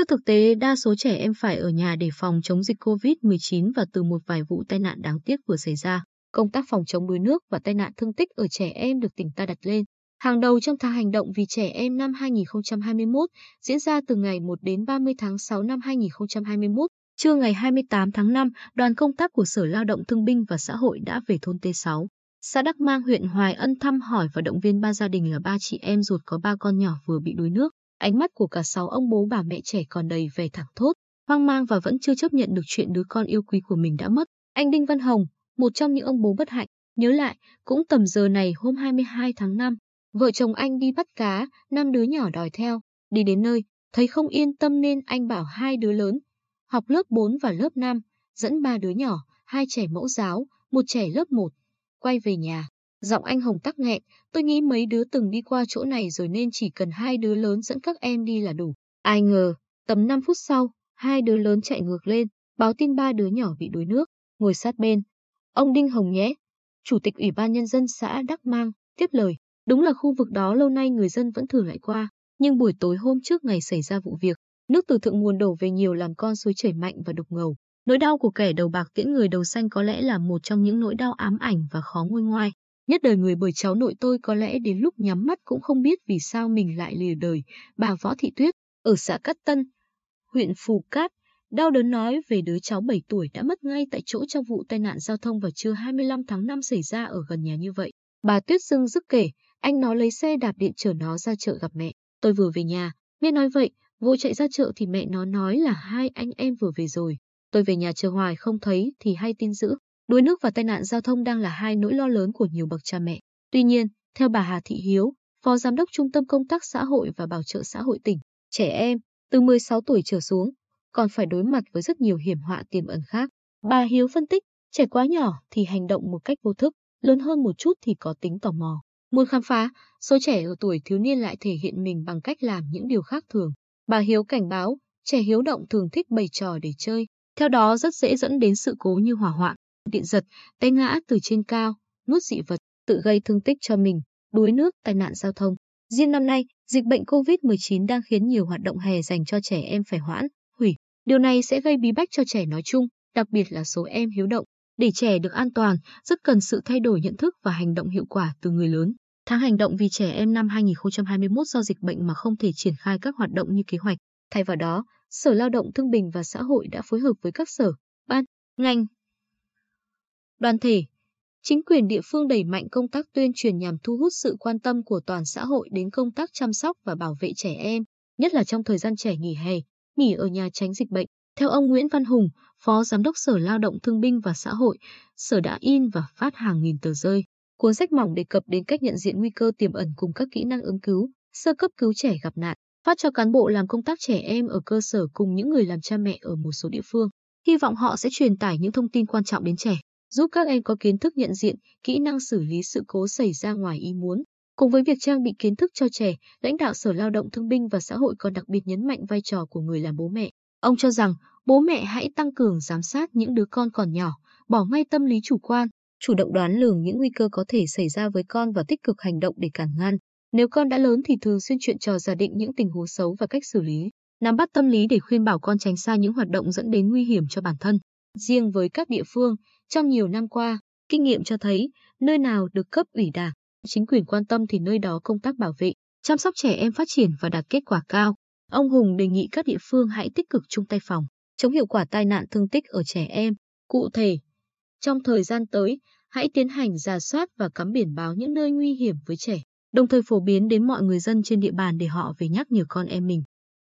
Trước thực tế đa số trẻ em phải ở nhà để phòng chống dịch COVID-19 và từ một vài vụ tai nạn đáng tiếc vừa xảy ra, công tác phòng chống đuối nước và tai nạn thương tích ở trẻ em được tỉnh ta đặt lên hàng đầu trong tháng hành động vì trẻ em năm 2021 diễn ra từ ngày 1 đến 30 tháng 6 năm 2021. Trưa ngày 28 tháng 5, đoàn công tác của Sở Lao động Thương binh và Xã hội đã về thôn T6, xã Đắc Mang huyện Hoài Ân thăm hỏi và động viên ba gia đình là ba chị em ruột có ba con nhỏ vừa bị đuối nước. Ánh mắt của cả sáu ông bố bà mẹ trẻ còn đầy vẻ thẳng thốt, hoang mang và vẫn chưa chấp nhận được chuyện đứa con yêu quý của mình đã mất. Anh Đinh Văn Hồng, một trong những ông bố bất hạnh, nhớ lại, cũng tầm giờ này hôm 22 tháng 5, vợ chồng anh đi bắt cá, năm đứa nhỏ đòi theo, đi đến nơi, thấy không yên tâm nên anh bảo hai đứa lớn, học lớp 4 và lớp 5, dẫn ba đứa nhỏ, hai trẻ mẫu giáo, một trẻ lớp 1, quay về nhà. Giọng anh Hồng tắc nghẹn, tôi nghĩ mấy đứa từng đi qua chỗ này rồi nên chỉ cần hai đứa lớn dẫn các em đi là đủ. Ai ngờ, tầm 5 phút sau, hai đứa lớn chạy ngược lên, báo tin ba đứa nhỏ bị đuối nước, ngồi sát bên. Ông Đinh Hồng nhé, Chủ tịch Ủy ban Nhân dân xã Đắc Mang, tiếp lời. Đúng là khu vực đó lâu nay người dân vẫn thường lại qua, nhưng buổi tối hôm trước ngày xảy ra vụ việc, nước từ thượng nguồn đổ về nhiều làm con suối chảy mạnh và đục ngầu. Nỗi đau của kẻ đầu bạc tiễn người đầu xanh có lẽ là một trong những nỗi đau ám ảnh và khó nguôi ngoai. Nhất đời người bởi cháu nội tôi có lẽ đến lúc nhắm mắt cũng không biết vì sao mình lại lìa đời. Bà Võ Thị Tuyết, ở xã Cát Tân, huyện Phù Cát, đau đớn nói về đứa cháu 7 tuổi đã mất ngay tại chỗ trong vụ tai nạn giao thông vào trưa 25 tháng 5 xảy ra ở gần nhà như vậy. Bà Tuyết Dương dứt kể, anh nó lấy xe đạp điện chở nó ra chợ gặp mẹ. Tôi vừa về nhà, nghe nói vậy, vội chạy ra chợ thì mẹ nó nói là hai anh em vừa về rồi. Tôi về nhà chờ hoài không thấy thì hay tin dữ. Đuối nước và tai nạn giao thông đang là hai nỗi lo lớn của nhiều bậc cha mẹ. Tuy nhiên, theo bà Hà Thị Hiếu, Phó Giám đốc Trung tâm Công tác Xã hội và Bảo trợ Xã hội tỉnh, trẻ em từ 16 tuổi trở xuống còn phải đối mặt với rất nhiều hiểm họa tiềm ẩn khác. Bà Hiếu phân tích, trẻ quá nhỏ thì hành động một cách vô thức, lớn hơn một chút thì có tính tò mò. Muốn khám phá, số trẻ ở tuổi thiếu niên lại thể hiện mình bằng cách làm những điều khác thường. Bà Hiếu cảnh báo, trẻ hiếu động thường thích bày trò để chơi, theo đó rất dễ dẫn đến sự cố như hỏa hoạn, điện giật, té ngã từ trên cao, nuốt dị vật, tự gây thương tích cho mình, đuối nước, tai nạn giao thông. Riêng năm nay, dịch bệnh COVID-19 đang khiến nhiều hoạt động hè dành cho trẻ em phải hoãn, hủy. Điều này sẽ gây bí bách cho trẻ nói chung, đặc biệt là số em hiếu động. Để trẻ được an toàn, rất cần sự thay đổi nhận thức và hành động hiệu quả từ người lớn. Tháng hành động vì trẻ em năm 2021 do dịch bệnh mà không thể triển khai các hoạt động như kế hoạch. Thay vào đó, Sở Lao động Thương bình và Xã hội đã phối hợp với các sở, ban, ngành, đoàn thể, chính quyền địa phương đẩy mạnh công tác tuyên truyền nhằm thu hút sự quan tâm của toàn xã hội đến công tác chăm sóc và bảo vệ trẻ em, nhất là trong thời gian trẻ nghỉ hè, nghỉ ở nhà tránh dịch bệnh. Theo ông Nguyễn Văn Hùng, Phó Giám đốc Sở Lao động Thương binh và Xã hội, Sở đã in và phát hàng nghìn tờ rơi. Cuốn sách mỏng đề cập đến cách nhận diện nguy cơ tiềm ẩn cùng các kỹ năng ứng cứu, sơ cấp cứu trẻ gặp nạn, phát cho cán bộ làm công tác trẻ em ở cơ sở cùng những người làm cha mẹ ở một số địa phương. Hy vọng họ sẽ truyền tải những thông tin quan trọng đến trẻ, giúp các em có kiến thức nhận diện, kỹ năng xử lý sự cố xảy ra ngoài ý muốn. Cùng với việc trang bị kiến thức cho trẻ, lãnh đạo Sở Lao động Thương binh và Xã hội còn đặc biệt nhấn mạnh vai trò của người làm bố mẹ. Ông cho rằng, bố mẹ hãy tăng cường giám sát những đứa con còn nhỏ, bỏ ngay tâm lý chủ quan, chủ động đoán lường những nguy cơ có thể xảy ra với con và tích cực hành động để cản ngăn. Nếu con đã lớn thì thường xuyên chuyện trò giả định những tình huống xấu và cách xử lý, nắm bắt tâm lý để khuyên bảo con tránh xa những hoạt động dẫn đến nguy hiểm cho bản thân. Riêng với các địa phương, trong nhiều năm qua, kinh nghiệm cho thấy, nơi nào được cấp ủy đảng, chính quyền quan tâm thì nơi đó công tác bảo vệ, chăm sóc trẻ em phát triển và đạt kết quả cao. Ông Hùng đề nghị các địa phương hãy tích cực chung tay phòng, chống hiệu quả tai nạn thương tích ở trẻ em. Cụ thể, trong thời gian tới, hãy tiến hành giả soát và cắm biển báo những nơi nguy hiểm với trẻ, đồng thời phổ biến đến mọi người dân trên địa bàn để họ về nhắc nhở con em mình.